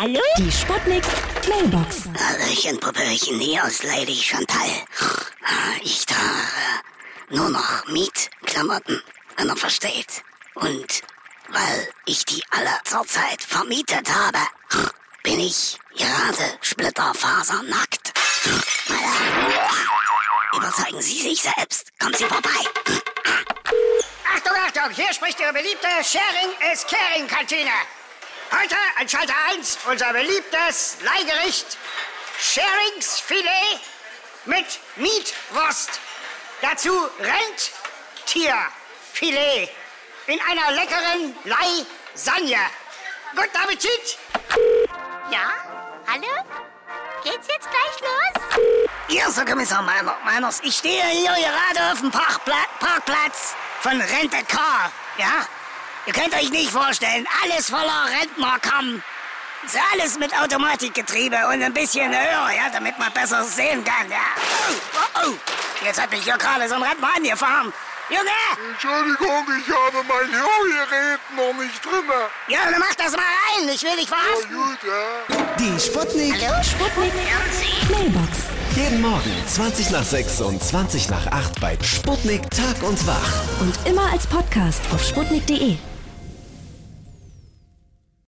Hallo? Die Sputnik Mailbox. Hallöchen, Popöchen, hier aus Lady Chantal. Ich trage nur noch Mietklamotten, wenn er versteht. Und weil ich die alle zurzeit vermietet habe, bin ich gerade splitterfasernackt. Überzeugen Sie sich selbst. Kommen Sie vorbei. Achtung, Achtung, hier spricht Ihre beliebte Sharing is Caring Kantine. Heute an Schalter 1 unser beliebtes Leihgericht Scheringsfilet mit Mietwurst. Dazu Rentierfilet in einer leckeren Leisagne. Guten Appetit! Ja? Hallo? Geht's jetzt gleich los? Ja, so Kommissar Meiner, Meiners, ich stehe hier gerade auf dem Parkpla Parkplatz von Rente Car, ja? Ihr könnt euch nicht vorstellen, alles voller Rentner kommen. Ist alles mit Automatikgetriebe und ein bisschen höher, ja, damit man besser sehen kann, ja. Oh, oh, oh. Jetzt hat mich hier gerade so ein Rentner angefahren. Junge! Entschuldigung, ich habe mein Hörgerät noch nicht drinne. Ja, dann mach das mal rein, ich will dich Ja, verhaften. gut, ja. Die Sputnik. Sputnik Mailbox. Jeden Morgen 20 nach 6 und 20 nach 8 bei Sputnik Tag und Wach. Und immer als Podcast auf sputnik.de.